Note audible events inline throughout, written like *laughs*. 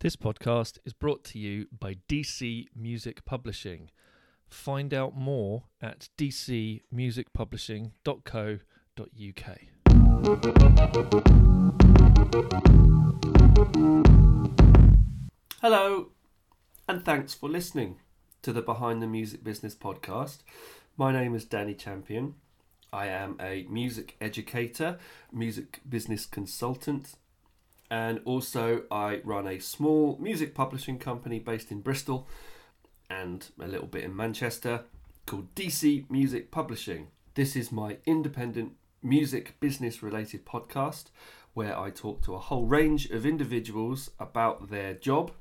This podcast is brought to you by DC Music Publishing. Find out more at dcmusicpublishing.co.uk. Hello, and thanks for listening to the Behind the Music Business podcast. My name is Danny Champion. I am a music educator, music business consultant, and also I run a small music publishing company based in Bristol and a little bit in Manchester called DC Music Publishing. This is my independent music business related podcast where I talk to a whole range of individuals about their job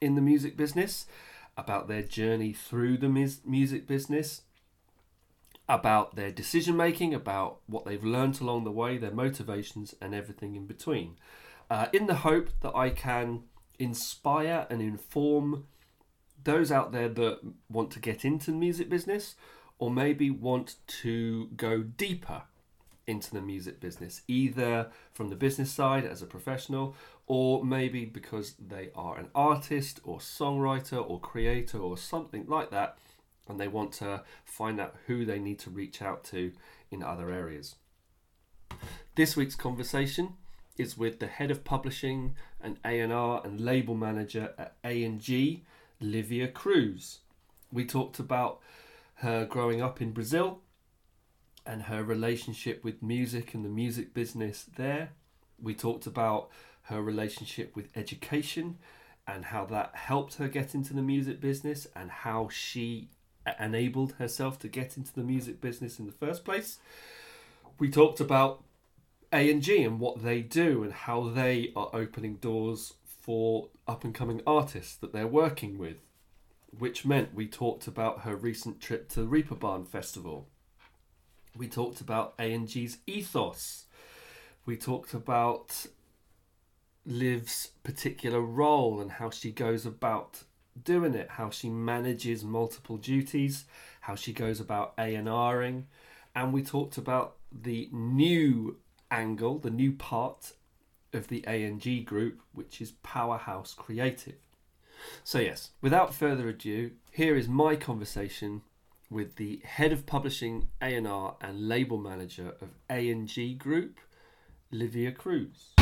in the music business, about their journey through the mus- music business, about their decision making, about what they've learnt along the way, their motivations, and everything in between. Uh, in the hope that I can inspire and inform those out there that want to get into the music business or maybe want to go deeper into the music business, either from the business side as a professional, or maybe because they are an artist or songwriter or creator or something like that, and they want to find out who they need to reach out to in other areas. This week's conversation is with the head of publishing and A&R and label manager at A&G, Livia Cruz. We talked about her growing up in Brazil and her relationship with music and the music business there. We talked about her relationship with education and how that helped her get into the music business and how she enabled herself to get into the music business in the first place. We talked about A&G and what they do and how they are opening doors for up and coming artists that they're working with, which meant we talked about her recent trip to the Reeperbahn Festival we talked about A&G's ethos. We talked about Liv's particular role and how she goes about doing it, how she manages multiple duties, how she goes about A&Ring, and we talked about the new angle, the new part of the A&G group, which is Powerhouse Creative. So yes, without further ado, here is my conversation with the head of publishing A&R and label manager of A&G Group, Livia Cruz.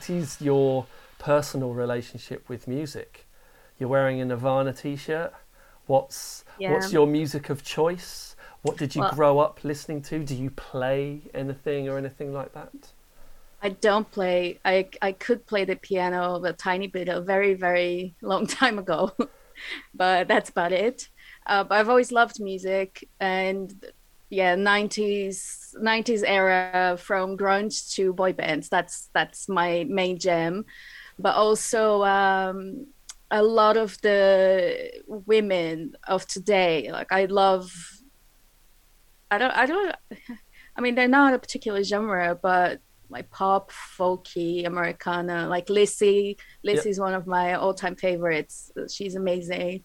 What is your personal relationship with music? You're wearing a Nirvana t-shirt. What's Yeah. what's your music of choice? What did you Well- grow up listening to? Do you play anything or anything like that? I don't play. I I could play the piano a tiny bit a very very long *laughs* time ago, *laughs* but that's about it. Uh, but I've always loved music and yeah, nineties nineties era from grunge to boy bands. That's that's my main jam. But also um, a lot of the women of today. Like I love. I don't. I don't. *laughs* I mean, they're not a particular genre, but like pop, folky, Americana, like Lissie. Lissie's one of my all-time favorites. She's amazing.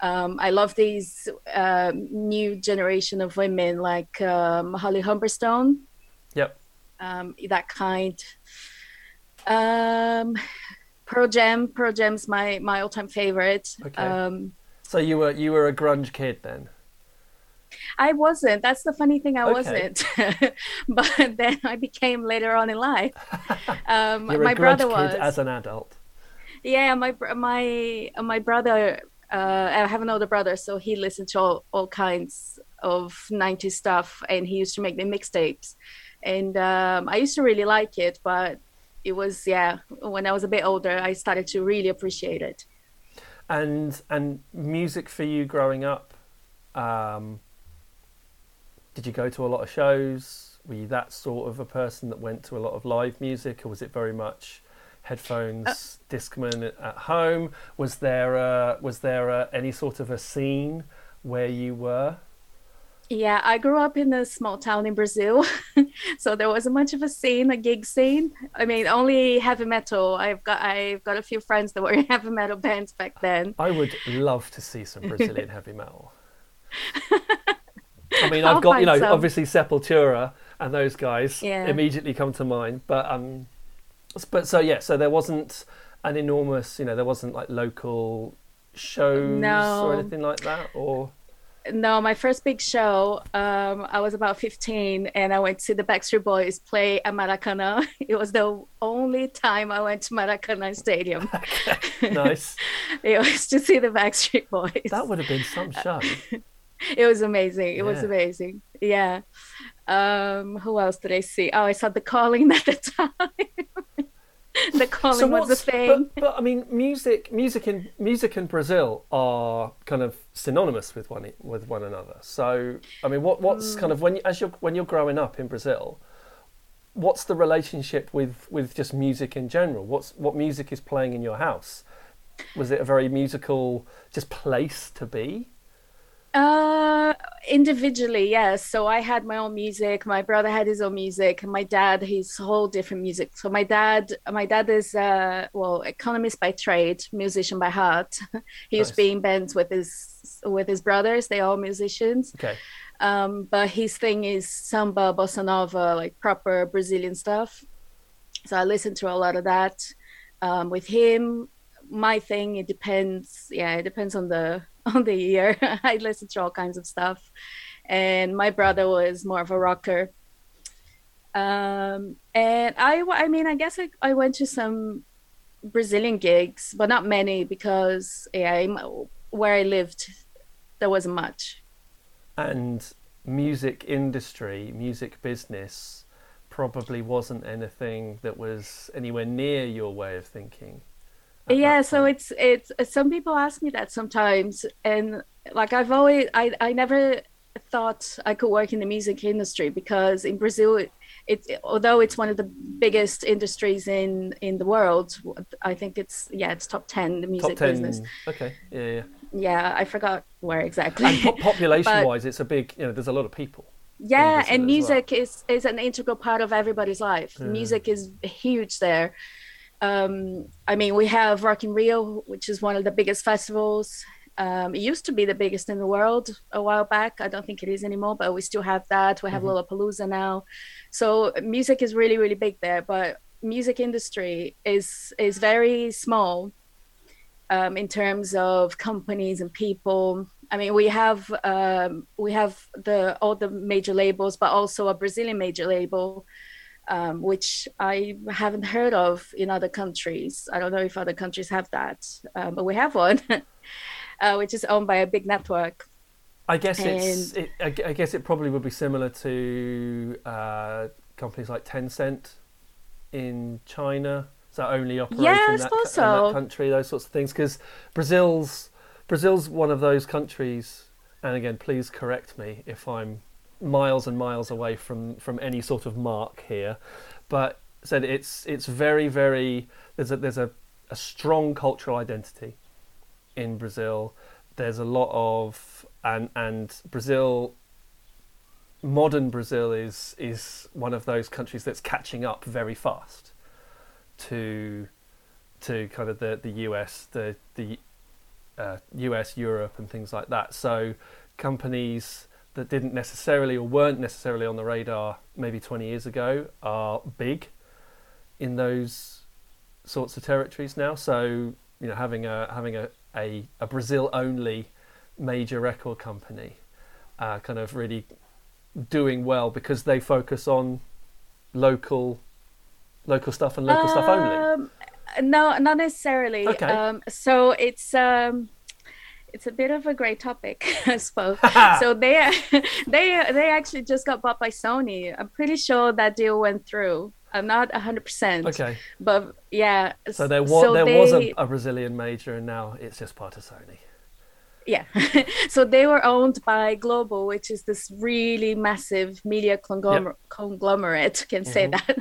Um, I love these uh, new generation of women like um, Holly Humberstone, Yep. um, that kind. Um, Pearl Jam, Pearl Jam's my my all-time favorite. Okay. Um, So you were you were a grunge kid then. I wasn't. That's the funny thing. I Okay. wasn't. *laughs* but then I became later on in life. *laughs* Um, my brother was. as an adult. Yeah, my my my brother. Uh, I have an older brother, so he listened to all, all kinds of '90s stuff, and he used to make the mixtapes. And um, I used to really like it, but it was yeah. When I was a bit older, I started to really appreciate it. And and music for you growing up. Um, did you go to a lot of shows? Were you that sort of a person that went to a lot of live music, or was it very much headphones, Uh, Discman at home. Was there uh, was there uh, any sort of a scene where you were? Yeah, I grew up in a small town in Brazil, *laughs* so there wasn't much of a scene, a gig scene. I mean, only heavy metal. I've got I've got a few friends that were *laughs* in heavy metal bands back then. I would love to see some Brazilian heavy metal. *laughs* I mean, I'll I've got you know some. obviously Sepultura and those guys Yeah. immediately come to mind, but um, but so yeah, so there wasn't an enormous you know there wasn't like local shows No. or anything like that or No, my first big show, um, I was about 15 and I went to the Backstreet Boys play at Maracanã. *laughs* It was the only time I went to Maracanã Stadium. *laughs* nice. it was to see the Backstreet Boys. That would have been some show. *laughs* It was amazing. It was amazing. Yeah. Um, who else did I see? Oh, I saw The Calling at the time. *laughs* the Calling was a what's- thing. But, but I mean, music, music in music in Brazil are kind of synonymous with one with one another. So I mean, what what's Mm. kind of when you, as you're when you're growing up in Brazil, what's the relationship with with just music in general? What's what music is playing in your house? Was it a very musical just place to be? Uh, individually, yes. So I had my own music. My brother had his own music, and my dad his whole different music. So my dad, my dad is uh, well, economist by trade, musician by heart. he used to Nice. be in bands with his with his brothers. They all musicians. Okay, Um, but his thing is samba, bossa nova, like proper Brazilian stuff. So I listen to a lot of that. Um, with him, my thing it depends. Yeah, it depends on the *laughs* on the year. *laughs* I listened to all kinds of stuff, and my brother was more of a rocker. Um, and I, I mean, I guess I, I went to some Brazilian gigs, but not many because yeah, where I lived, there wasn't much. and music industry, music business, probably wasn't anything that was anywhere near your way of thinking. Yeah so it's it's some people ask me that sometimes and like i've always i i never thought i could work in the music industry because in brazil it, it although it's one of the biggest industries in in the world i think it's yeah it's top 10 the music top 10 business okay yeah, yeah. yeah i forgot where exactly and po- population *laughs* But- wise it's a big you know there's a lot of people yeah and as well. music is is an integral part of everybody's life Yeah. music is huge there um i mean we have rock in rio which is one of the biggest festivals. Um it used to be the biggest in the world a while back. I don't think it is anymore but we still have that. We have Mhm. lollapalooza now. So music is really really big there but music industry is is very small um, in terms of companies and people. I mean, we have um, we have the all the major labels, but also a Brazilian major label, um, which I haven't heard of in other countries. I don't know if other countries have that, um, but we have one, *laughs* uh, which is owned by a big network. i guess it's it, I I guess it probably would be similar to uh, companies like tencent in china so only operate Yeah, in, that, suppose in that so. country those sorts of things because brazil's brazil's one of those countries and again please correct me if i'm miles and miles away from from any sort of mark here but said it's it's very very there's a there's a, a strong cultural identity in Brazil. There's a lot of and and Brazil modern Brazil is is one of those countries that's catching up very fast to to kind of the the US the the uh, US Europe and things like that. So companies that didn't necessarily or weren't necessarily on the radar maybe 20 years ago are big in those sorts of territories now. So you know having a having a a, a Brazil only major record company uh, kind of really doing well because they focus on local local stuff and local stuff only. Um, No, not necessarily. Okay. Um, so it's um, it's a bit of a great topic, *laughs* I suppose. *laughs* so they *laughs* they they actually just got bought by Sony. I'm pretty sure that deal went through. I'm not 100%. Okay, But yeah. so there was so there was they- a, a Brazilian major, and now it's just part of Sony. yeah so they were owned by Globo which is this really massive media conglomer- conglomerate can say Mhm. that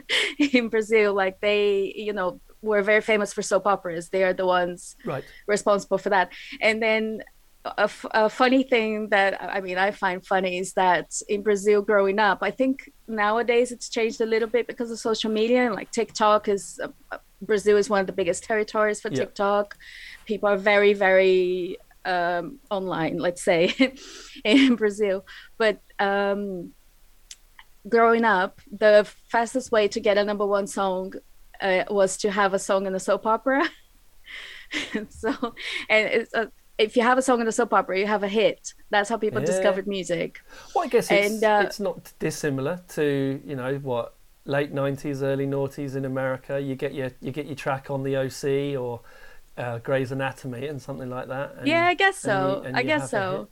in brazil like they you know were very famous for soap operas. They are the ones Right. responsible for that. And then a, f- a funny thing that I mean I find funny is that in Brazil growing up, I think nowadays it's changed a little bit because of social media and like TikTok is uh, Brazil is one of the biggest territories for Yeah. TikTok. People are very very um, online, let's say, *laughs* in Brazil. But um, growing up, the fastest way to get a number one song uh, was to have a song in a soap opera. *laughs* so, and it's a, if you have a song in a soap opera, you have a hit. That's how people Yeah. discovered music. Well, I guess it's, And, uh, it's not dissimilar to you know what late nineties, early noughties in America. You get your you get your track on the OC or uh, Grey's Anatomy and something like that. and- yeah, I guess so. you- I guess have a hit. so.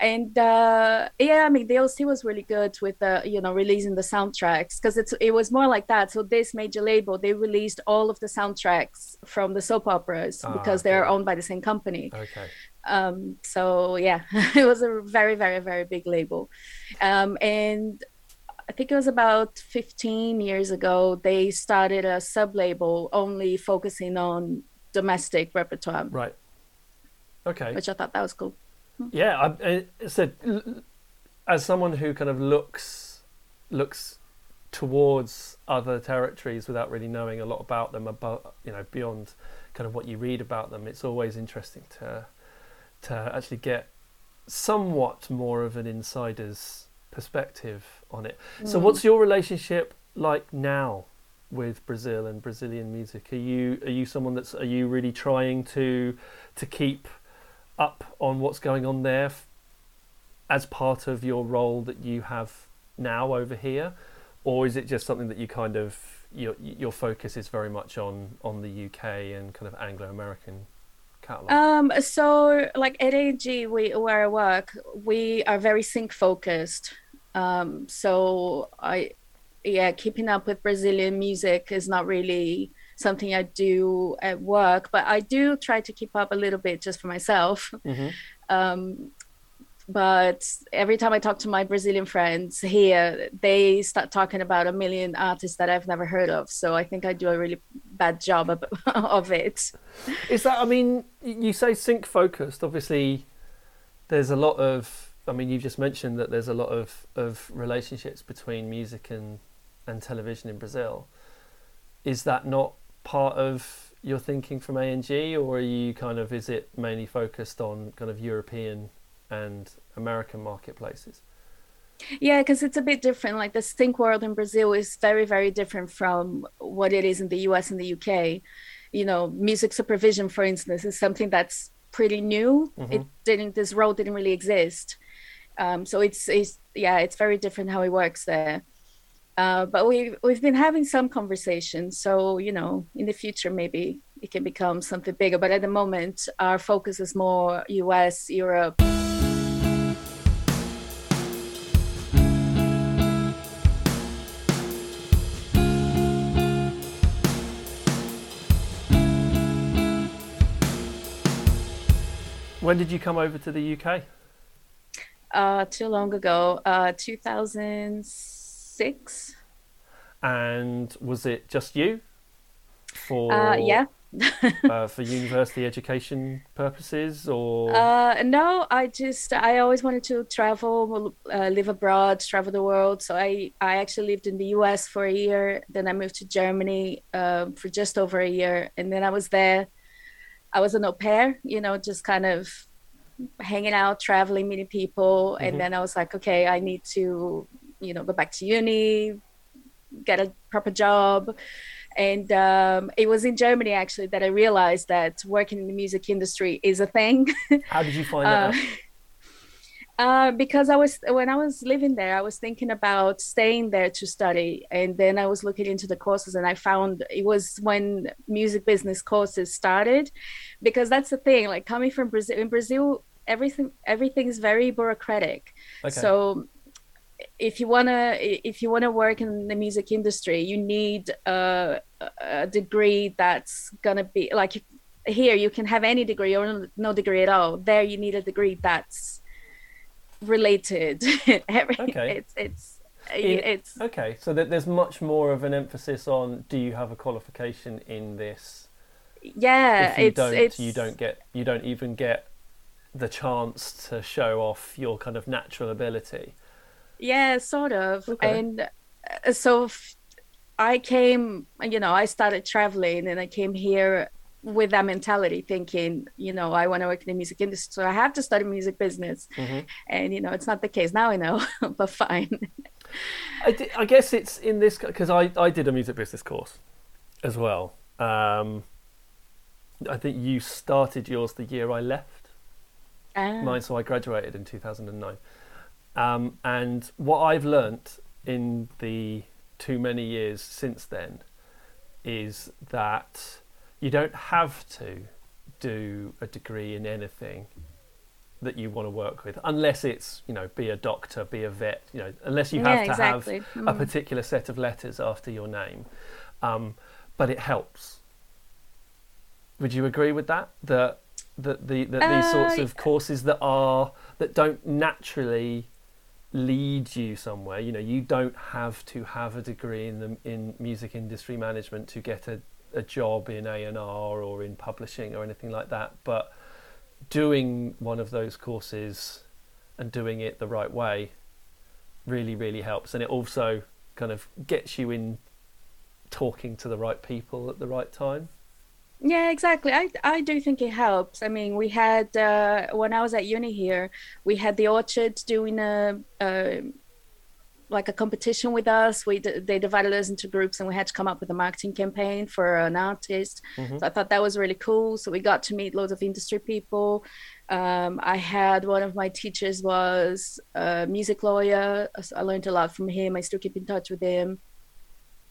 And uh, yeah, I mean, the OC was really good with you know releasing the soundtracks because it's it was more like that. So this major label they released all of the soundtracks from the soap operas Ah, because they are owned by the same company. Okay. um so yeah *laughs* it was a very very very big label um and i think it was about 15 years ago they started a sub label only focusing on domestic repertoire Right. Okay. which i thought that was cool Yeah, I, I said l- as someone who kind of looks looks towards other territories without really knowing a lot about them, about you know beyond kind of what you read about them, it's always interesting to to actually get somewhat more of an insider's perspective on it. So, Mm. what's your relationship like now with Brazil and Brazilian music? Are you are you someone that's are you really trying to to keep up on what's going on there as part of your role that you have now over here, or is it just something that you kind of your your focus is very much on on the UK and kind of Anglo American catalog? um so like at AG we where i work we are very sync focused um so i yeah keeping up with brazilian music is not really something i do at work but i do try to keep up a little bit just for myself hmm um, but every time I talk to my Brazilian friends here, they start talking about a million artists that I've never heard of. So I think I do a really bad job of, *laughs* of it. Is that? I mean, you say sync focused. Obviously, there's a lot of. I mean, you just mentioned that there's a lot of of relationships between music and and television in Brazil. Is that not part of your thinking from A&G, or are you kind of? Is it mainly focused on kind of European and American marketplaces? Yeah, because it's a bit different. Like the sync world in Brazil is very, very different from what it is in the US and the UK. You know, music supervision, for instance, is something that's pretty new. It Mhm. didn't. This role didn't really exist. Um, so it's, it's yeah, it's very different how it works there. Uh, but we we've been having some conversations. So you know, in the future maybe it can become something bigger. But at the moment, our focus is more US, Europe. When did you come over to the UK? uh too long ago uh 2006 And was it just you? For uh yeah. uh, *laughs* for university education purposes, or? Uh no i just i always wanted to travel uh, live abroad travel the world. So i i actually lived in the us for a year then i moved to germany uh, for just over a year and then i was there. I was an au pair you know just kind of hanging out traveling meeting people Mhm. and then i was like okay i need to you know go back to uni get a proper job and um, it was in germany actually that i realized that working in the music industry is a thing *laughs* how did you find that? uh, out? uh, because I was when I was living there, I was thinking about staying there to study, and then I was looking into the courses, and I found it was when music business courses started, because that's the thing. Like coming from Brazil, in Brazil, everything everything is very bureaucratic. Okay. So if you wanna if you wanna work in the music industry, you need a, a degree that's gonna be like here you can have any degree or no degree at all. There you need a degree that's related. *laughs* Every- Okay. It's it's In- it's Okay, so that there's much more of an emphasis on do you have a qualification in this? yeah, if you it's don't, it's you don't get you don't even get the chance to show off your kind of natural ability. Yeah, sort of. Okay. And uh, so f- I came, you know, I started traveling and I came here with that mentality thinking, you know, I want to work in the music industry. So I have to start a music business. Mhm. And, you know, it's not the case. Now I know, *laughs* but fine. I, guess it's in this because I, I did a music business course as well. Um, I think you started yours the year I left. Ah, mine, so I graduated in 2009. Um, and what I've learnt in the too many years since then is that you don't have to do a degree in anything that you want to work with, unless it's you know be a doctor, be a vet, you know, unless you have yeah, to exactly. have a Mm. particular set of letters after your name. Um, but it helps. Would you agree with that? That that the that these sorts Uh, of courses that are that don't naturally lead you somewhere. You know, you don't have to have a degree in the in music industry management to get a, a job in A and R or in publishing or anything like that. But doing one of those courses and doing it the right way really really helps, and it also kind of gets you in talking to the right people at the right time. Yeah, exactly. I I do think it helps. I mean, we had uh, when I was at uni here, we had the Orchard doing a, a like a competition with us. We d- they divided us into groups, and we had to come up with a marketing campaign for an artist. Mhm. So I thought that was really cool. So we got to meet loads of industry people. Um, I had one of my teachers was a music lawyer. I learned a lot from him. I still keep in touch with him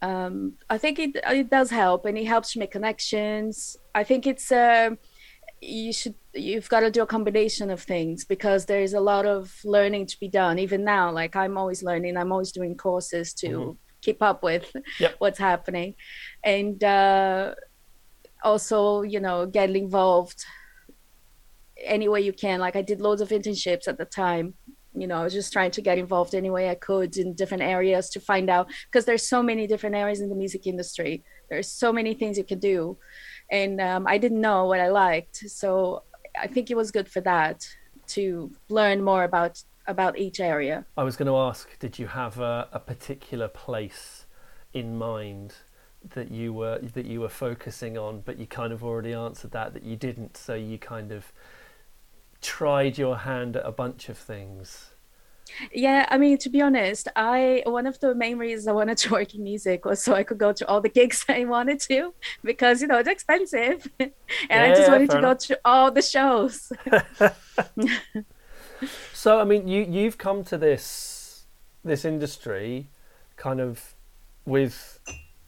um, I think it it does help, and it helps you make connections. I think it's uh, you should you've got to do a combination of things because there is a lot of learning to be done. Even now, like I'm always learning, I'm always doing courses to Mhm. keep up with Yep. what's happening, and uh, also you know getting involved any way you can. Like I did loads of internships at the time. You know, I was just trying to get involved any way I could in different areas to find out because there's so many different areas in the music industry. There's so many things you can do, and um, I didn't know what I liked. So I think it was good for that to learn more about about each area. I was going to ask, did you have a, a particular place in mind that you were that you were focusing on, but you kind of already answered that that you didn't, so you kind of tried your hand at a bunch of things. Yeah, I mean, to be honest, I one of the main reasons I wanted to work in music was so I could go to all the *laughs* gigs I wanted to because you know it's expensive, *laughs* and I just yeah, wanted to go to all the shows. *laughs* So I mean, you you've come to this this industry kind of with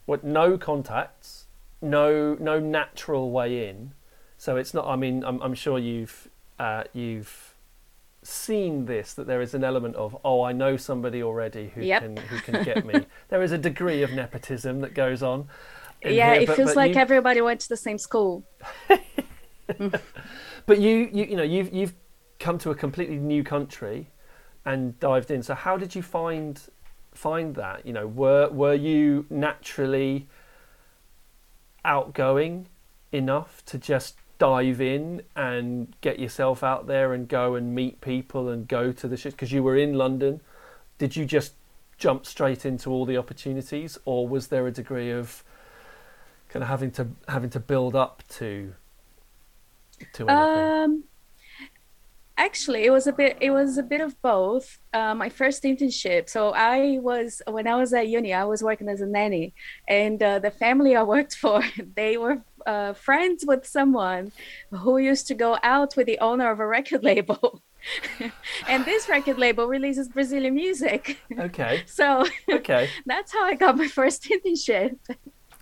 what no contacts, no no natural way in. So it's not. I mean, I'm I'm sure you've uh, you've seen this that there is an element of oh I know somebody already who Yep. can who can get me. *laughs* there is a degree of nepotism that goes on. yeah, here, it but- feels but like you- everybody went to the same school. *laughs* But you, you, you know, you've you've come to a completely new country and dived in. So how did you find find that? You know, were were you naturally outgoing enough to just dive in and get yourself out there and go and meet people and go to the shows because you were in London? Did you just jump straight into all the opportunities, or was there a degree of kind of having to having to build up to to anything? Um, actually, it was a bit. It was a bit of both. Uh, my first internship. So I was when I was at uni, I was working as a nanny, and uh, the family I worked *laughs* for, they were uh, friends with someone who used to go out with the owner of a record *laughs* label. *laughs* and this record label releases Brazilian music. Okay, So okay. that's how I got my first internship.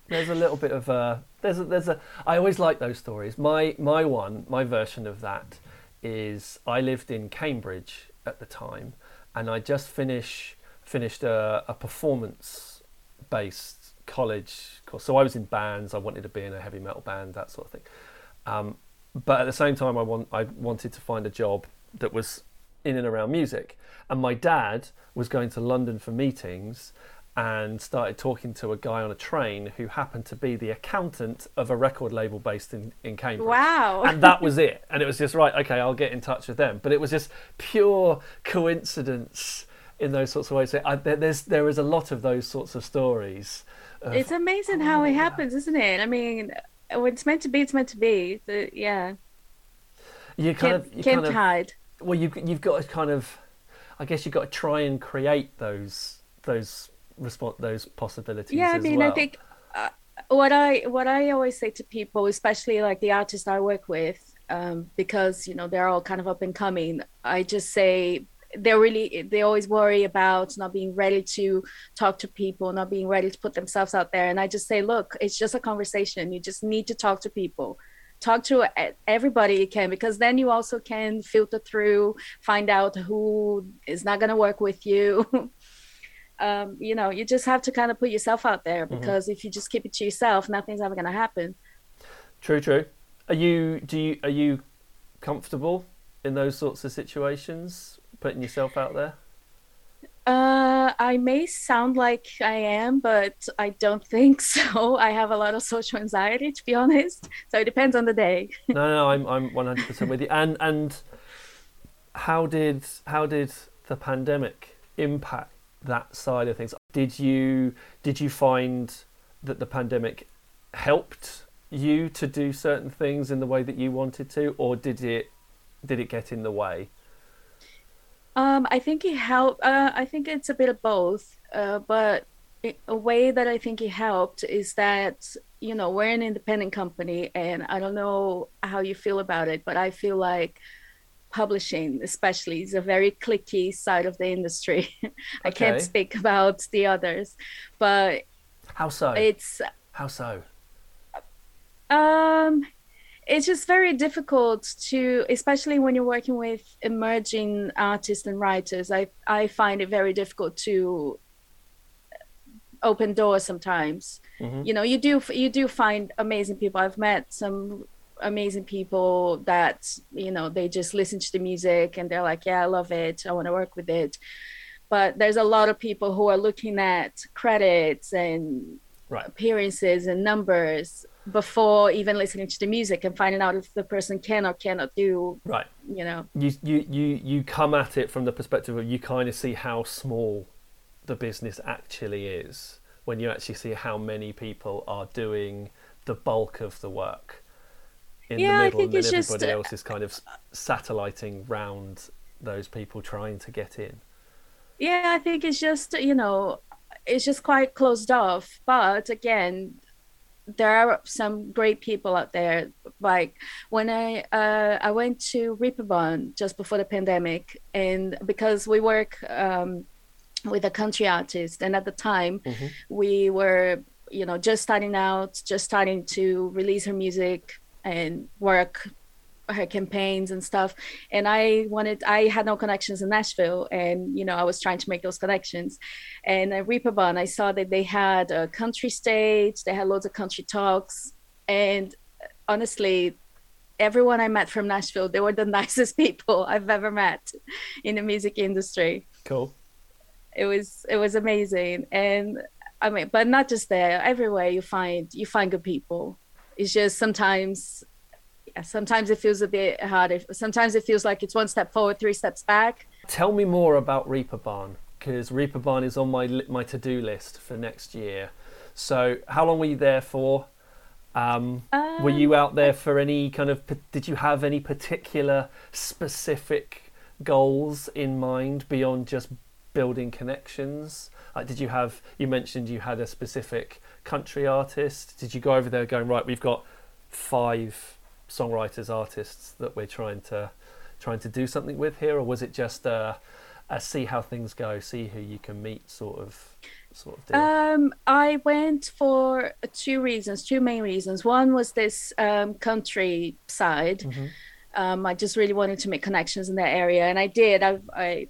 There's a little bit of a there's a there's a I always like those stories. My my one my version of that is I lived in Cambridge at the time, and I just finish finished a, a performance based college course. So I was in bands. I wanted to be in a heavy metal band, that sort of thing. Um, but at the same time, I want I wanted to find a job that was in and around music. And my dad was going to London for meetings and started talking to a guy on a train who happened to be the accountant of a record label based in, in Cambridge. Wow. And that was it. And it was just, right, okay, I'll get in touch with them. But it was just pure coincidence in those sorts of ways. So I, there's, there is a lot of those sorts of stories. Of, it's amazing how it oh, happens, isn't it? I mean, when it's meant to be, it's meant to be. The, yeah. you kind Can't, of, you can't kind of hide. well you've you've got to kind of I guess you've got to try and create those those respond those possibilities yeah i mean well. i think uh, what i what i always say to people especially like the artists i work with um, because you know they're all kind of up and coming i just say they're really they always worry about not being ready to talk to people not being ready to put themselves out there. And i just say look it's just a conversation. You just need to talk to people. Talk to everybody you can because then you also can filter through find out who is not going to work with you *laughs* um, you know you just have to kind of put yourself out there because if you just keep it to yourself nothing's ever going to happen. True true. Are you do you are you comfortable in those sorts of situations putting yourself out there? Uh, i may sound like i am but i don't think *laughs* so. I have a lot of social anxiety to be honest. So it depends on the day. No no i'm i'm 100% with you. And and how did how did the pandemic impact that side of things did you did you find that the pandemic helped you to do certain things in the way that you wanted to or did it did it get in the way Um, I think it helped. Uh, I think it's a bit of both. Uh, but it, a way that I think it helped is that you know we're an independent company, and I don't know how you feel about it, but I feel like publishing, especially, is a very clicky side of the industry. *laughs* I can't speak about the others, but how so? it's how so? Um it's just very difficult to especially when you're working with emerging artists and writers i i find it very difficult to open doors sometimes. Mhm. you know you do you do find amazing people. I've met some amazing people that you know they just listen to the music and they're like yeah i love it. I want to work with it. But there's a lot of people who are looking at credits and right. appearances and numbers before even listening to the music and finding out if the person can or cannot do right. you know. You you you you come at it from the perspective of you kind of see how small the business actually is when you actually see how many people are doing the bulk of the work in Yeah, I the middle think and then it's just, everybody uh, else is kind of satelliting round those people trying to get in yeah i think it's just you know it's just quite closed off but again there are some great people out there like when i uh, i went to reeperbahn just before the pandemic and because we work um, with a country artist and at the time Mhm. we were you know just starting out just starting to release her music and work her campaigns and stuff. And i wanted i had no connections in nashville and you know i was trying to make those connections. And at reeperbahn i saw that they had a country stage they had loads of country talks. And uh, honestly everyone i met from nashville they were the *laughs* nicest people i've ever met in the music industry. Cool. It was it was amazing. And i mean but not just there. Everywhere you find you find good people it's just sometimes yeah, sometimes it feels a bit harder sometimes it feels like it's one step forward three steps back. Tell me more about reeperbahn because reeperbahn is on my my to-do list for next year. So how long were you there for? Um, were Um, you out there for any kind of did you have any particular specific goals in mind beyond just building connections like did you have you mentioned you had a specific country artist did you go over there going right we've got five songwriters artists that we're trying to trying to do something with here or was it just a, a see how things go see who you can meet sort of sort of deal Um, I went for two reasons, two main reasons. One was this um, country side. Mhm. Um, I just really wanted to make connections in that area, and I did. I, I,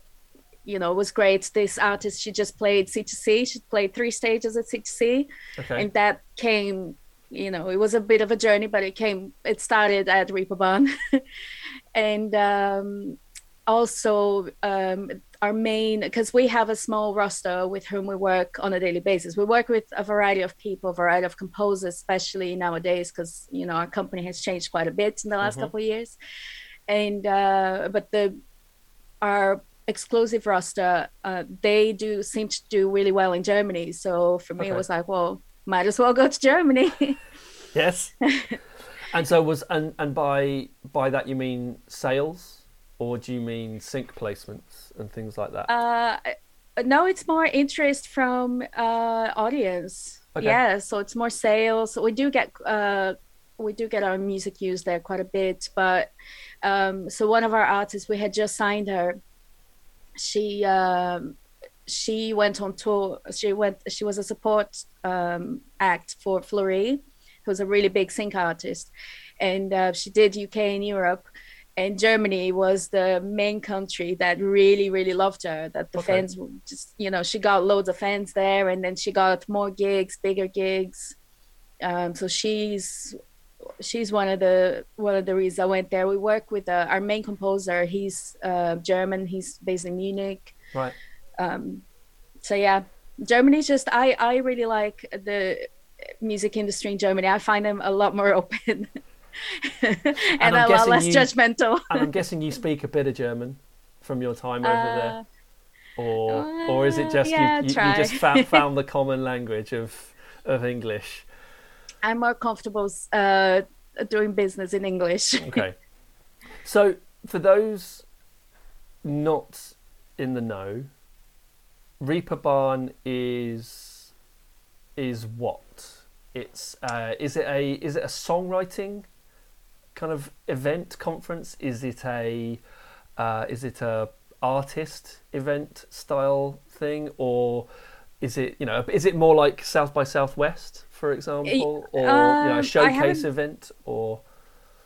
you know, it was great. This artist, she just played C2C. She played three stages at C2C, okay and that came. You know, it was a bit of a journey, but it came. It started at Reeperbahn, *laughs* and um, also um, our main because we have a small roster with whom we work on a daily basis we work with a variety of people a variety of composers especially nowadays because you know our company has changed quite a bit in the last Mhm. couple of years and uh, but the our exclusive roster uh, they do seem to do really well in germany so for me Okay. it was like well might as well go to germany *laughs* Yes. *laughs* and so was and and by by that you mean sales, or do you mean sync placements and things like that? Uh, no, it's more interest from uh, audience. Okay. Yeah, so it's more sales. We do get uh, we do get our music used there quite a bit, but um, so one of our artists, we had just signed her. She um, she went on tour. She went. She was a support um, act for Fleurie, who's a really big sync artist, and uh, she did UK and Europe and Germany was the main country that really, really loved her. That the Okay. fans just, you know, she got loads of fans there, and then she got more gigs, bigger gigs. Um, so she's she's one of the one of the reasons I went there. We work with uh, our main composer. He's uh, German. He's based in Munich. right. Um, so yeah, Germany's just I I really like the music industry in Germany. I find them a lot more *laughs* open. and, I'm a lot less you- judgmental. And I'm guessing you speak a bit of German from your time over Uh, there, or or is it uh, just yeah, you, you, you just found, found *laughs* the common language of of English? I'm more comfortable uh, doing business in English. *laughs* Okay. so for those not in the know, Reeperbahn is is what? It's uh, is it a is it a songwriting kind of event conference? Is it a uh, is it a artist event style thing or is it you know is it more like South by Southwest for example or you know, um, a showcase event or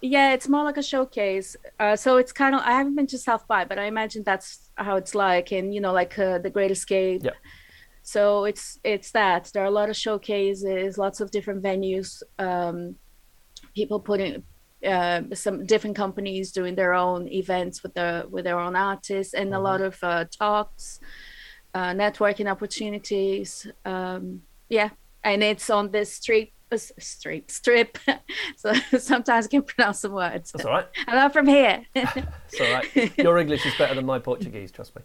Yeah, it's more like a showcase. Uh, so it's kind of I haven't been to South by, but I imagine that's how it's like in you know like uh, the Great Escape. Yeah. So it's it's that there are a lot of showcases, lots of different venues, um, people putting uh, some different companies doing their own events with their with their own artists, and a Mhm. lot of uh, talks, uh, networking opportunities. Um, yeah, and it's on this street. uh, Street strip, *laughs* so *laughs* sometimes I can pronounce some words. that's all right I'm not from here. *laughs* it's all right your English is better than my Portuguese trust me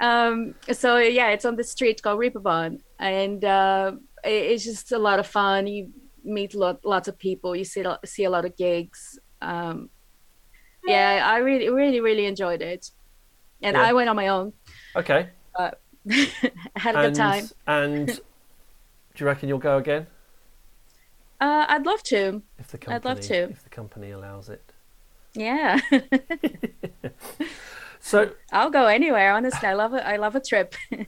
um, so yeah, it's on the street called Reeperbahn, and uh, it- it's just a lot of fun. You meet lot, lots of people. You see see a lot of gigs. Um, yeah, I really really really enjoyed it, and Yeah. I went on my own. okay Had a and good time. and do you reckon you'll go again Uh, I'd love to. if the company I'd love to. if the company allows it Yeah, *laughs* so I'll go anywhere. Honestly, I love it. I love a trip. *laughs*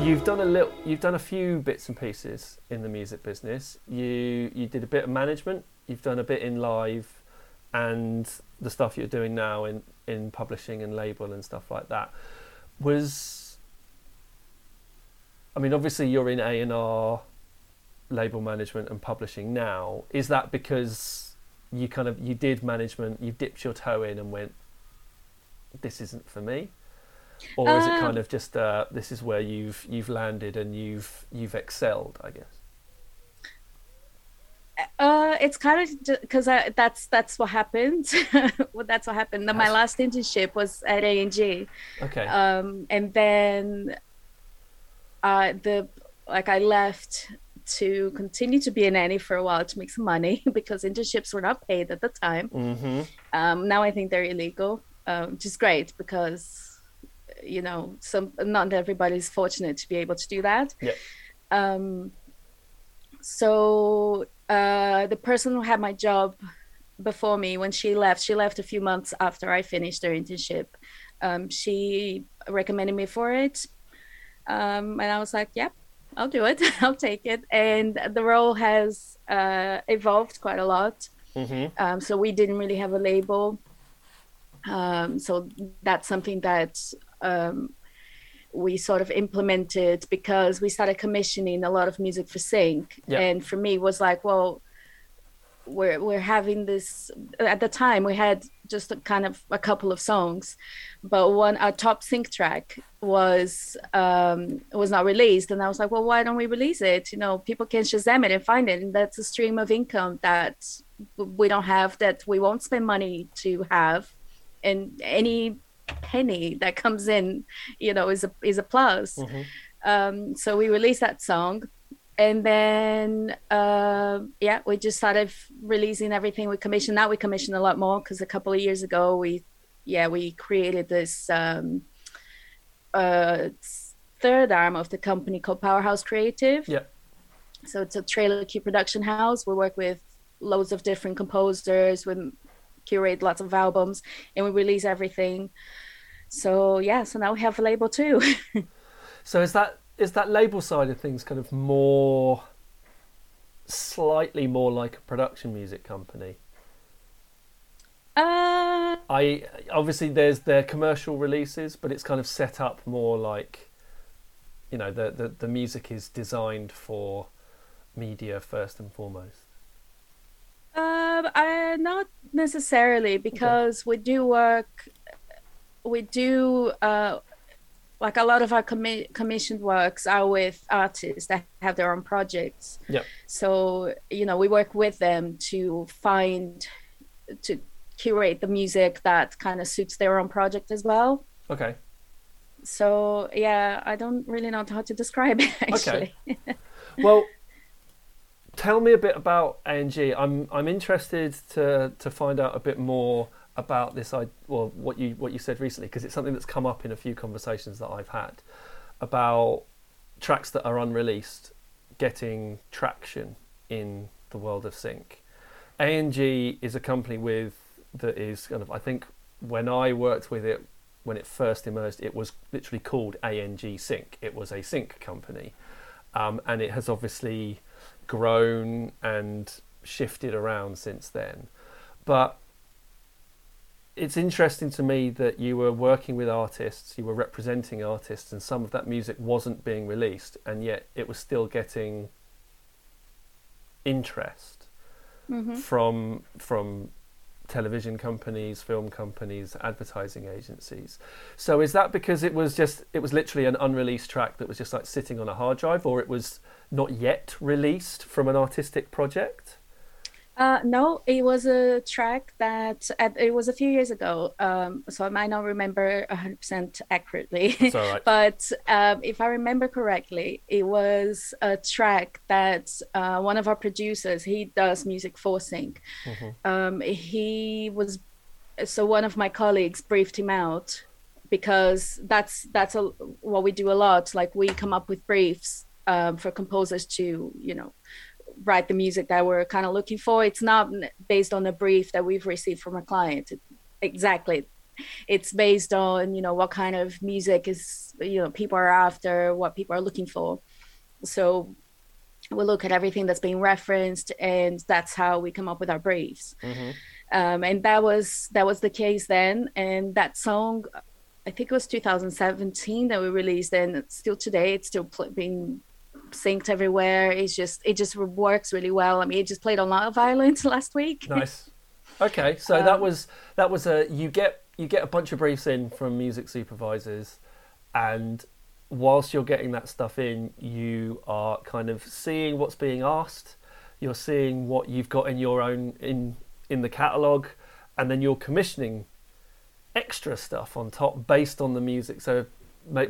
You've done a little. You've done a few bits and pieces in the music business. You you did a bit of management. You've done a bit in live, and the stuff you're doing now in in publishing and label and stuff like that. Was I mean, obviously you're in A and R, label management and publishing now. Is that because you kind of you did management, you dipped your toe in and went, this isn't for me? or is it Um, kind of just uh, this is where you've you've landed and you've you've excelled i guess Uh, it's kind of because that's that's what happened. *laughs* well, that's what happened. My last internship was at A&G. okay um, and then uh, the like I left to continue to be a nanny for a while to make some money *laughs* because internships were not paid at the time. mm-hmm. Um, now I think they're illegal, um, which is great because you know some not everybody's fortunate to be able to do that. Yeah. Um, so uh, the person who had my job before me when she left, she left a few months after I finished her internship. Um, she recommended me for it, um, and I was like, "Yep, I'll do it. *laughs* I'll take it." And the role has uh, evolved quite a lot. Mm-hmm. Um, so we didn't really have a label. Um, so that's something that um, we sort of implemented because we started commissioning a lot of music for sync. Yeah. and for me it was like well we're we're having this at the time we had just a kind of a couple of songs but one our top sync track was um was not released. And i was like well why don't we release it? You know people can shazam it and find it. And that's a stream of income that we don't have that we won't spend money to have and any penny that comes in you know is a is a plus. Mhm. um so we released that song. And then uh, yeah we just started releasing everything. We commissioned now we commission a lot more because a couple of years ago we yeah we created this um uh third arm of the company called powerhouse creative. Yeah. so it's a trailer key production house. We work with loads of different composers we curate lots of albums and we release everything so yeah so now we have a label too *laughs* So is that is that label side of things kind of more slightly more like a production music company? uh I obviously there's their commercial releases, but it's kind of set up more like you know the the, the music is designed for media first and foremost. Um, I not necessarily because we do work. We do uh, like a lot of our commi- commissioned works are with artists that have their own projects. Yep. So you know we work with them to find to curate the music that kind of suits their own project as well. Okay. So yeah, I don't really know how to describe it *laughs* actually. Okay. *laughs* Well, tell me a bit about A&G. I'm I'm interested to to find out a bit more about this. I well, what you what you said recently because it's something that's come up in a few conversations that I've had about tracks that are unreleased getting traction in the world of sync. A&G is a company with that is kind of I think when I worked with it when it first emerged it was literally called A&G Sync. It was a sync company. Um, and it has obviously grown and shifted around since then. But it's interesting to me that you were working with artists, you were representing artists, and some of that music wasn't being released, and yet it was still getting interest hmm from from television companies, film companies, advertising agencies. So is that because it was just it was literally an unreleased track that was just like sitting on a hard drive or it was not yet released from an artistic project? Uh, no, it was a track that at, it was a few years ago, um, so I might not remember 100% accurately. Right. *laughs* but um, if I remember correctly, it was a track that uh, one of our producers, he does music for sync. Mhm. Um, he was so one of my colleagues briefed him out because that's that's a, what we do a lot. Like we come up with briefs um, for composers to you know write the music that we're kind of looking for. It's not based on a brief that we've received from a client. It- exactly. It's based on, you know, what kind of music is, you know, people are after, what people are looking for. So we look at everything that's being referenced and that's how we come up with our briefs. Mhm. Um, and that was that was the case then. And that song, I think it was 2017 that we released, and still today it's still pl- being synced everywhere. It's just it just works really well. I mean, it just played on Love Island *laughs* last week. Nice. Okay, so that Um, was that was a you get you get a bunch of briefs in from music supervisors, and whilst you're getting that stuff in, you are kind of seeing what's being asked. You're seeing what you've got in your own in in the catalog, and then you're commissioning extra stuff on top based on the music. So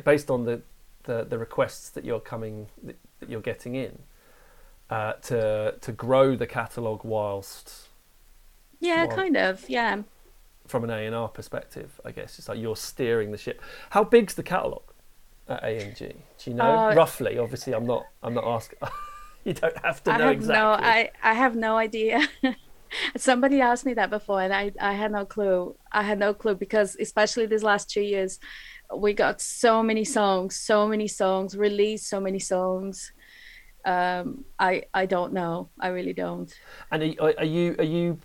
based on the the, the requests that you're coming that you're getting in uh, to to grow the catalog whilst Yeah, Well- kind of. Yeah. from an A and R perspective, I guess it's like you're steering the ship. How big's the catalog at A&G Do you know Uh, roughly? Obviously, I'm not. I'm not asking. *laughs* you don't have to I know have exactly. no I, I have no idea. *laughs* Somebody asked me that before and I, I had no clue. I had no clue because especially these last two years we got so many songs, so many songs, released so many songs. Um I I don't know. I really don't. And are, are you are you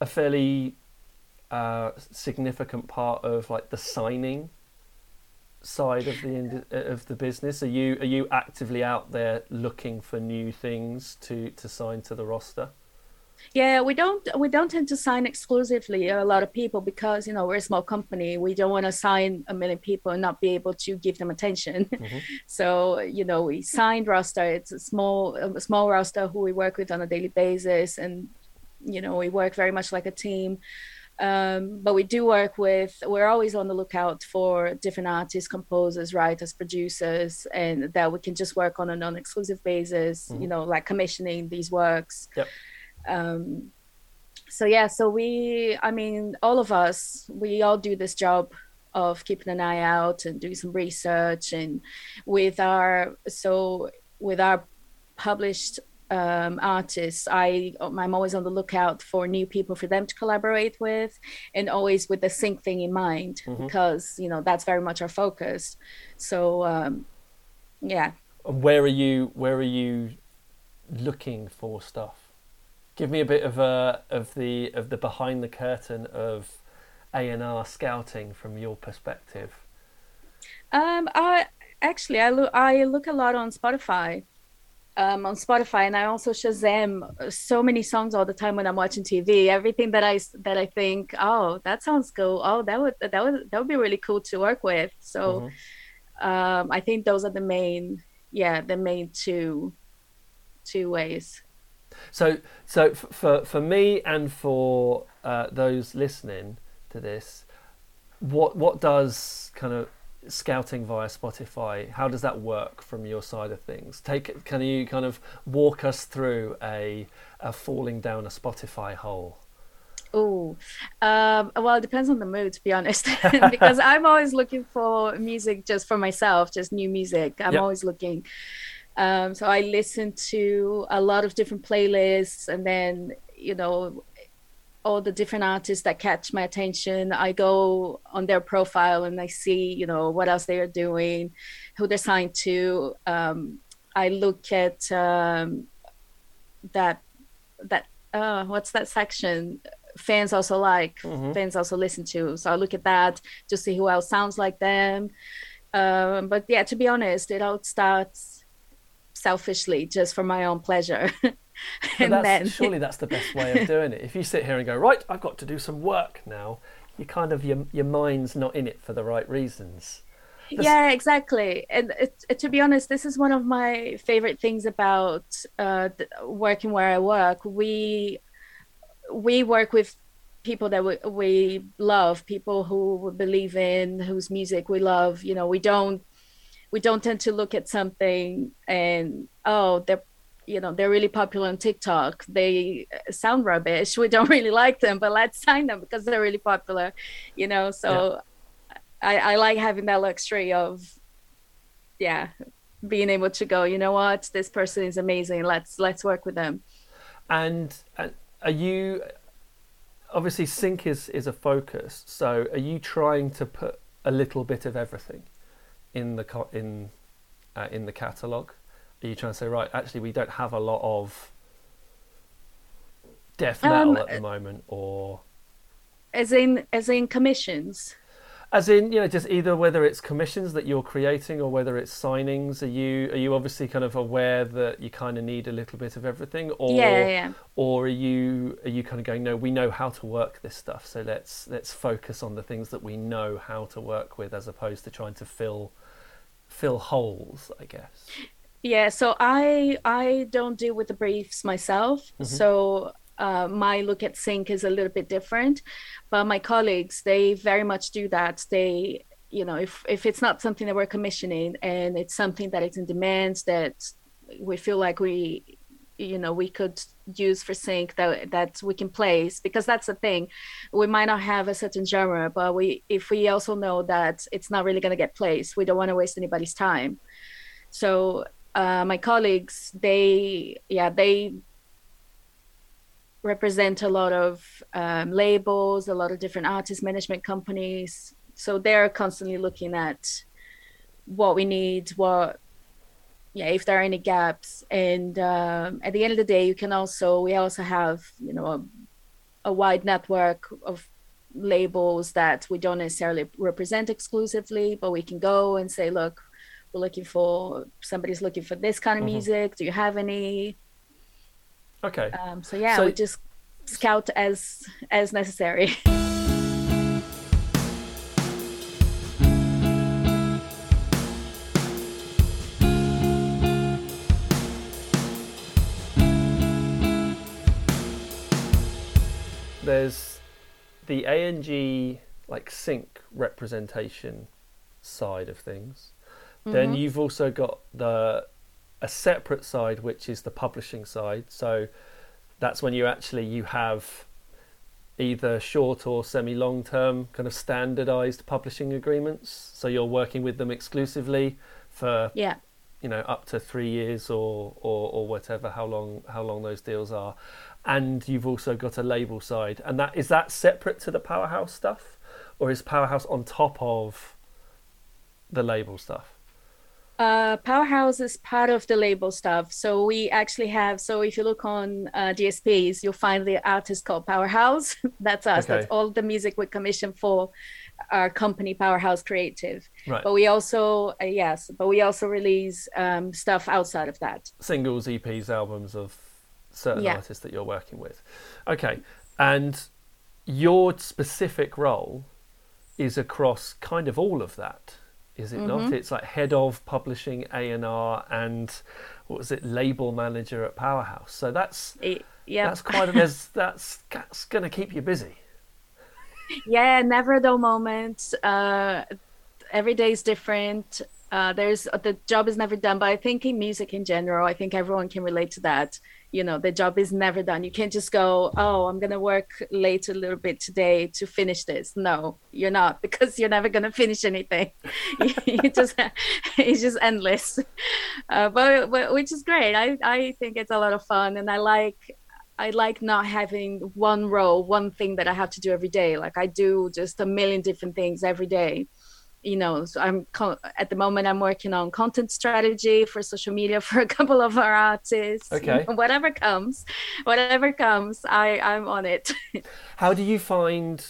a fairly uh, significant part of like the signing side of the of the business? Are you are you actively out there looking for new things to to sign to the roster? Yeah, we don't we don't tend to sign exclusively a lot of people because you know we're a small company. We don't want to sign a million people and not be able to give them attention. *laughs* Mm-hmm. so you know we signed roster. It's a small a small roster who we work with on a daily basis, and you know we work very much like a team. Um, but we do work with we're always on the lookout for different artists composers writers producers and that we can just work on a non-exclusive basis mm-hmm. you know like commissioning these works yep um, so yeah so we i mean all of us we all do this job of keeping an eye out and doing some research and with our so with our published um, artists i i'm always on the lookout for new people for them to collaborate with and always with the sync thing in mind mm-hmm. because you know that's very much our focus. So um, yeah. Where are you where are you looking for stuff give me a bit of a of the of the behind the curtain of A and R scouting from your perspective. Um, I actually I look I look a lot on Spotify. Um, on Spotify, and I also Shazam so many songs all the time when I'm watching TV. Everything that I that I think, oh, that sounds cool. Oh, that would that would that would be really cool to work with. So, mm-hmm. um, I think those are the main, yeah, the main two, two ways. So, so for for me and for uh, those listening to this, what what does kind of scouting via Spotify? How does that work from your side of things? Take can you kind of walk us through a a falling down a Spotify hole? Oh, um, well, it depends on the mood, to be honest, *laughs* because I'm always looking for music just for myself, just new music. I'm yep. always looking. Um, so I listen to a lot of different playlists and then, you know, all the different artists that catch my attention. I go on their profile and I see, you know, what else they are doing, who they're signed to. Um, I look at um, that, that, uh, what's that section? Fans also like, mm-hmm. fans also listen to. So I look at that to see who else sounds like them. Um, but yeah, to be honest, it all starts selfishly just for my own pleasure. *laughs* and that's, then surely that's the best way of doing it. If you sit here and go, right, I've got to do some work now, you kind of your your mind's not in it for the right reasons. There's... Yeah, exactly. And it, it, to be honest, this is one of my favorite things about uh, working where I work. We we work with people that we, we love, people who believe in, whose music we love. You know, we don't we don't tend to look at something and oh they're you know they're really popular on tiktok. They uh, sound rubbish. *laughs* We don't really like them but let's sign them because they're really popular you know? So yeah. I, I like having that luxury of yeah being able to go you know what? This person is amazing. Let's let's work with them. And, and are you obviously sync is is a focus. So are you trying to put a little bit of everything in the co- in uh, in the catalog? Are you trying to say right? Actually, we don't have a lot of death metal um, at the moment, or as in as in commissions. As in, you know, just either whether it's commissions that you're creating or whether it's signings. Are you are you obviously kind of aware that you kind of need a little bit of everything, or yeah, yeah. or are you are you kind of going, no, we know how to work this stuff, so let's let's focus on the things that we know how to work with, as opposed to trying to fill fill holes, I guess. Yeah, so I I don't deal with the briefs myself. Mm-hmm. So uh, my look at sync is a little bit different, but my colleagues they very much do that. They you know if if it's not something that we're commissioning and it's something that is in demand that we feel like we you know we could use for sync that that we can place because that's the thing. We might not have a certain genre but we if we also know that it's not really going to get placed we don't want to waste anybody's time. So uh, my colleagues they yeah they represent a lot of um, labels a lot of different artist management companies. So they're constantly looking at what we need what yeah if there are any gaps and um, at the end of the day you can also we also have you know a, a wide network of labels that we don't necessarily represent exclusively, but we can go and say, look, we're looking for somebody's looking for this kind of Mhm. music. Do you have any? Okay. Um, so yeah, So- we just scout as as necessary. *laughs* there's the A&G like sync representation side of things. Then Mhm. you've also got the a separate side which is the publishing side. So that's when you actually you have either short or semi long term kind of standardized publishing agreements. So you're working with them exclusively for yeah. you know up to three years or, or or whatever how long how long those deals are and you've also got a label side and that is that separate to the powerhouse stuff or is powerhouse on top of the label stuff Uh, Powerhouse is part of the label stuff. So we actually have. So if you look on uh, DSPs, you'll find the artist called Powerhouse. *laughs* That's us. That's all the music we commission for our company, Powerhouse Creative. right But we also, uh, yes, but we also release um, stuff outside of that. singles eps albums of certain Yeah. artists that you're working with okay and your specific role is across kind of all of that is it not Mhm. it's like head of publishing a&r and what was it label manager at powerhouse so that's It, yeah, that's quite a, there's that's that's going to keep you busy yeah, never a dull moment. Uh, every day is different. Uh, there's the job is never done, but I think in music in general, I think everyone can relate to that. You know, the job is never done. You can't just go, oh, I'm gonna work late a little bit today to finish this. No, you're not, *laughs* because you're never gonna finish anything. *laughs* just, *laughs* it's just endless. Uh, but, but which is great. I I think it's a lot of fun, and I like I like not having one role, one thing that I have to do every day. Like I do just a million different things every day. You know, so I'm co- at the moment I'm working on content strategy for social media for a couple of our artists. Okay. *laughs* whatever comes, whatever comes, I I'm on it. *laughs* how do you find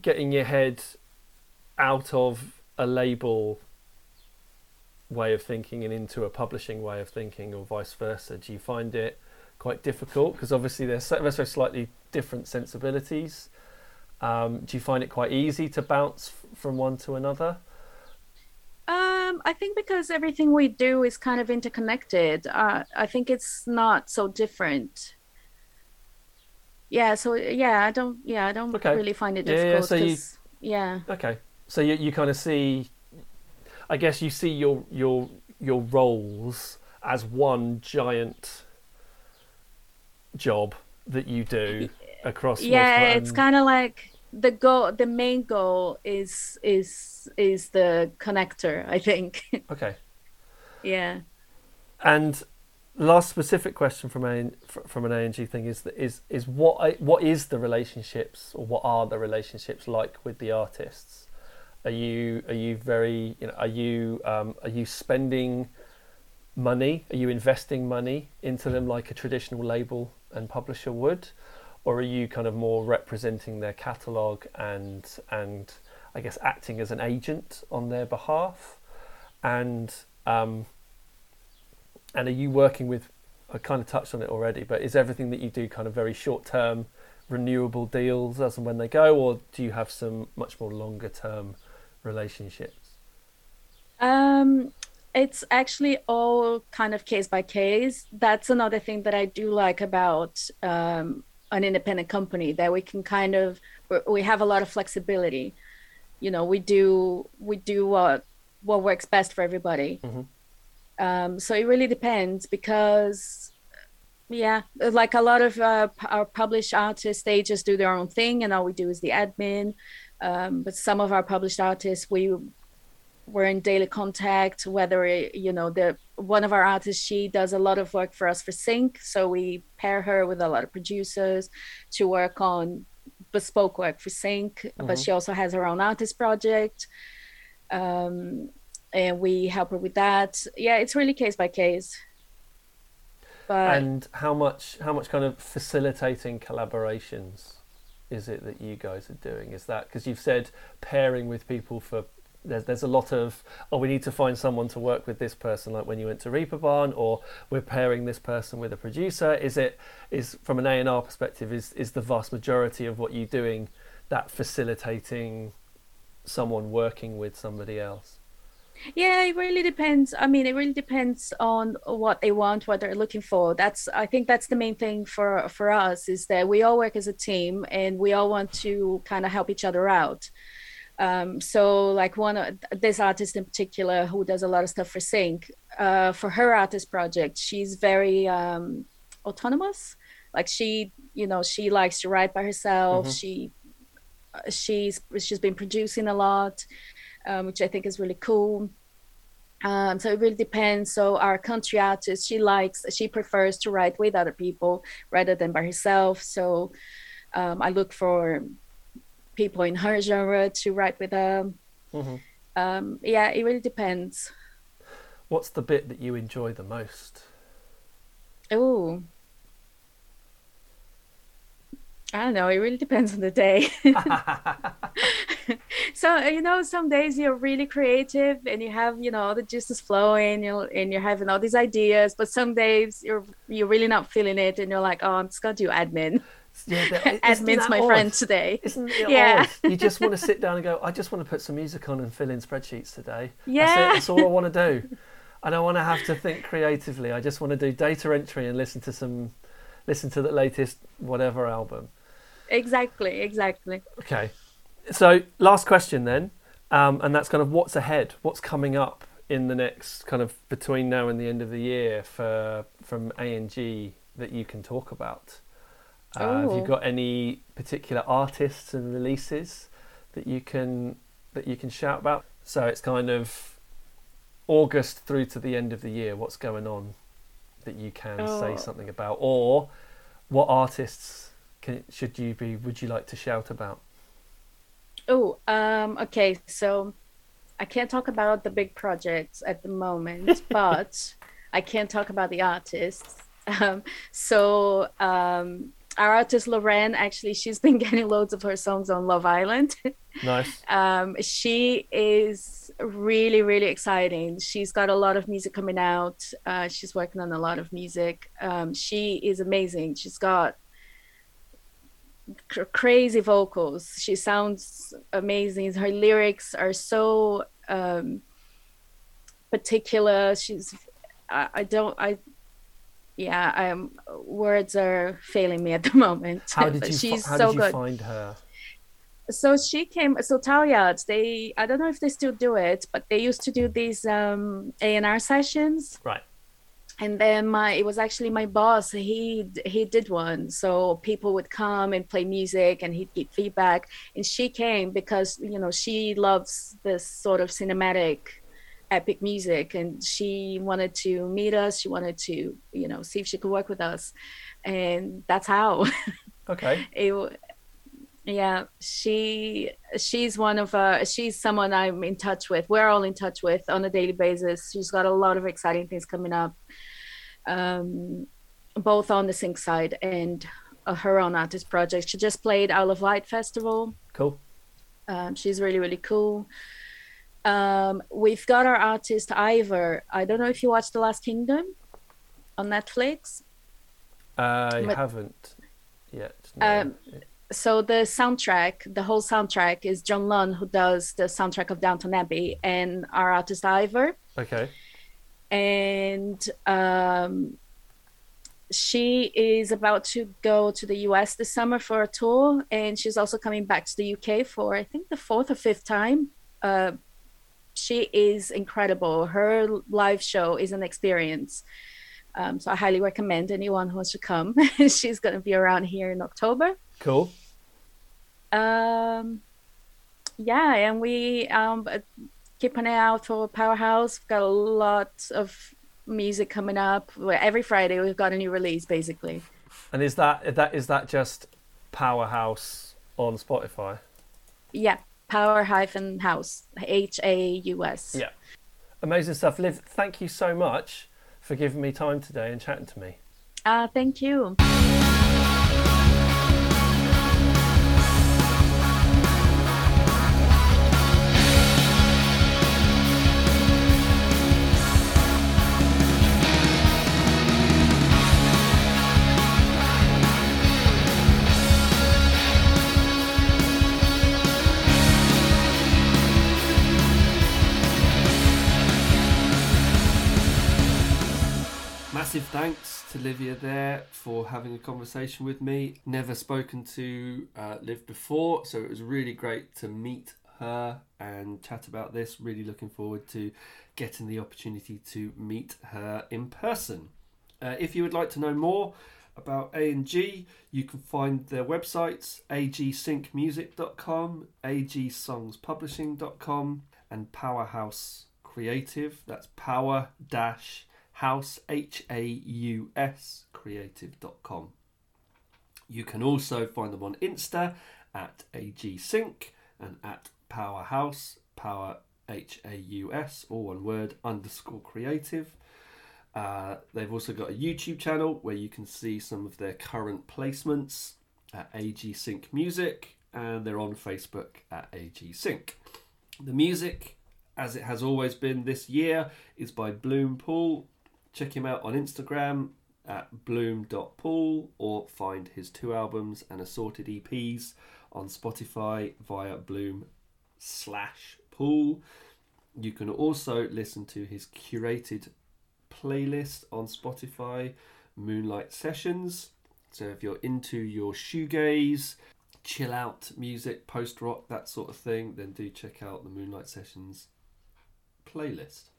getting your head out of a label way of thinking and into a publishing way of thinking or vice versa do you find it quite difficult because obviously they're so, they're so slightly different sensibilities um, do you find it quite easy to bounce f- from one to another Um, I think because everything we do is kind of interconnected. Uh, I think it's not so different. Yeah. So yeah, I don't. Yeah, I don't Okay. really find it Yeah, yeah, difficult. so you- yeah. okay so you, you kind of see i guess you see your your your roles as one giant job that you do *laughs* across yeah it's kind of like the goal the main goal is is is the connector i think. *laughs* Okay. Yeah. And last specific question from a from an A&G thing is that is is what I, what is the relationships or what are the relationships like with the artists? Are you are you very you know are you um, are you spending money? Are you investing money into them like a traditional label and publisher would, or are you kind of more representing their catalog and and I guess acting as an agent on their behalf? And um, and are you working with? I kind of touched on it already, but is everything that you do kind of very short term, renewable deals as and when they go, or do you have some much more longer term relationships? um it's actually all kind of case by case that's another thing that i do like about um an independent company that we can kind of we have a lot of flexibility. You know we do we do what what works best for everybody. Mhm. um so it really depends because yeah like a lot of uh, our published artists they just do their own thing and all we do is the admin. Um, but some of our published artists we we're in daily contact whether you know the one of our artists she does a lot of work for us for sync so we pair her with a lot of producers to work on bespoke work for sync but Mhm. she also has her own artist project um, and we help her with that yeah it's really case by case but and how much how much kind of facilitating collaborations is it that you guys are doing? Is that because you've said pairing with people for there's there's a lot of oh we need to find someone to work with this person like when you went to Reeperbahn or we're pairing this person with a producer. Is it is from an A and R perspective is is the vast majority of what you're doing that facilitating someone working with somebody else? Yeah, it really depends. I mean, it really depends on what they want, what they're looking for. That's I think that's the main thing for for us is that we all work as a team and we all want to kind of help each other out. Um, so like one of this artist in particular who does a lot of stuff for Sync, uh, for her artist project, she's very um, autonomous. Like she, you know, she likes to write by herself. Mm-hmm. She she's she's been producing a lot um, which I think is really cool. Um, so it really depends. So our country artist, she likes, she prefers to write with other people rather than by herself. So um, I look for people in her genre to write with her. Mm-hmm. Um, yeah, it really depends. What's the bit that you enjoy the most? Oh, I don't know. It really depends on the day. *laughs* so you know, some days you're really creative and you have you know the juices flowing, you and you're having all these ideas. But some days you're you're really not feeling it, and you're like, oh, I'm just gonna do admin. Yeah, admin's my odd? friend today. Isn't it yeah. *laughs* odd? You just want to sit down and go. I just want to put some music on and fill in spreadsheets today. Yeah, that's, that's all I want to do. And I don't want to have to think creatively. I just want to do data entry and listen to some, listen to the latest whatever album exactly, exactly. Okay. So, last question then, um, and that's kind of what's ahead, what's coming up in the next kind of between now and the end of the year for from A and G that you can talk about. Uh, have you got any particular artists and releases that you can that you can shout about? So it's kind of August through to the end of the year. What's going on that you can oh. say something about, or what artists can, should you be? Would you like to shout about? Oh, um, okay. So I can't talk about the big projects at the moment, *laughs* but I can talk about the artists. Um, so um, our artist Loren, actually, she's been *laughs* getting loads of her songs on Love Island. *laughs* Nice. um, she is really, really exciting. She's got a lot of music coming out. Uh, she's working on a lot of music. Um, she is amazing. She's got cr- crazy vocals. She sounds amazing. Her lyrics are so um, particular. She's I, I don't I yeah, words are failing me at the *laughs* moment. How did you, she's how so did you good. find her? So she came. So Tileyards, they I don't know if they still do it, but they used to do these um A and R sessions. Right and then my it was actually my boss he he did one so people would come and play music and he'd get feedback and she came because you know she loves this sort of cinematic epic music and she wanted to meet us she wanted to you know see if she could work with us and that's how *laughs* okay it, yeah she she's one of uh she's someone i'm in touch with we're all in touch with on a daily basis she's got a lot of exciting things coming up um, both on the sync side and uh, her own artist project. She just played Isle of Wight Festival. Cool. Um, she's really really cool. Um, we've got our artist Eivør. I don't know if you watched The Last Kingdom on Netflix. I but, haven't yet. No. Um, so the soundtrack, the whole soundtrack is John Lunn who does the soundtrack of Downton Abbey, and our artist Eivør. Okay and um, she is about to go to the US this summer for a tour, and she's also coming back to the UK for I think the fourth or fifth time. Uh, she is incredible. Her live show is an experience. Um, so I highly recommend anyone who wants to come. *laughs* she's going to be around here in October. Cool. Um, yeah, and we um, keep an eye out for Powerhouse. We've got a lot of music coming up. Every Friday we've got a new release, basically. And is that that is that just Powerhouse on Spotify? Yeah, Power hyphen House, H A U S. Yeah, amazing stuff, Liv. Thank you so much for giving me time today and chatting to me. Uh, thank you. There for having a conversation with me. Never spoken to uh, Liv before, so it was really great to meet her and chat about this. Really looking forward to getting the opportunity to meet her in person. Uh, if you would like to know more about A&G, you can find their websites agsyncmusic.com, agssongspublishing.com, and Powerhouse Creative. That's power dash house h a u s creative.com. You can also find them on Insta at agsync and at powerhouse power h a u s all one word underscore creative. Uh, they've also got a YouTube channel where you can see some of their current placements at AG Sync Music, and they're on Facebook at AG Sync. The music, as it has always been this year, is by Bloom Pool. Check him out on Instagram at bloom.pool or find his two albums and assorted EPs on Spotify via bloom slash pool. You can also listen to his curated playlist on Spotify, Moonlight Sessions. So if you're into your shoegaze, chill out music, post rock, that sort of thing, then do check out the Moonlight Sessions playlist.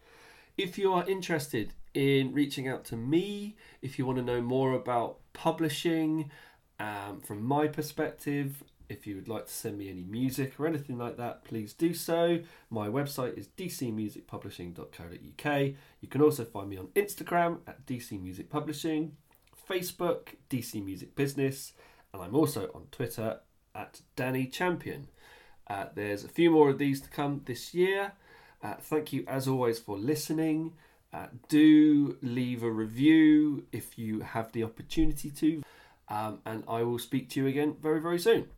If you are interested in reaching out to me, if you want to know more about publishing um, from my perspective, if you would like to send me any music or anything like that, please do so. My website is dcmusicpublishing.co.uk. You can also find me on Instagram at dcmusicpublishing, Facebook, DC Music Business, and I'm also on Twitter at Danny Champion. Uh, there's a few more of these to come this year. Uh, thank you as always for listening. Uh, do leave a review if you have the opportunity to. Um, and I will speak to you again very, very soon.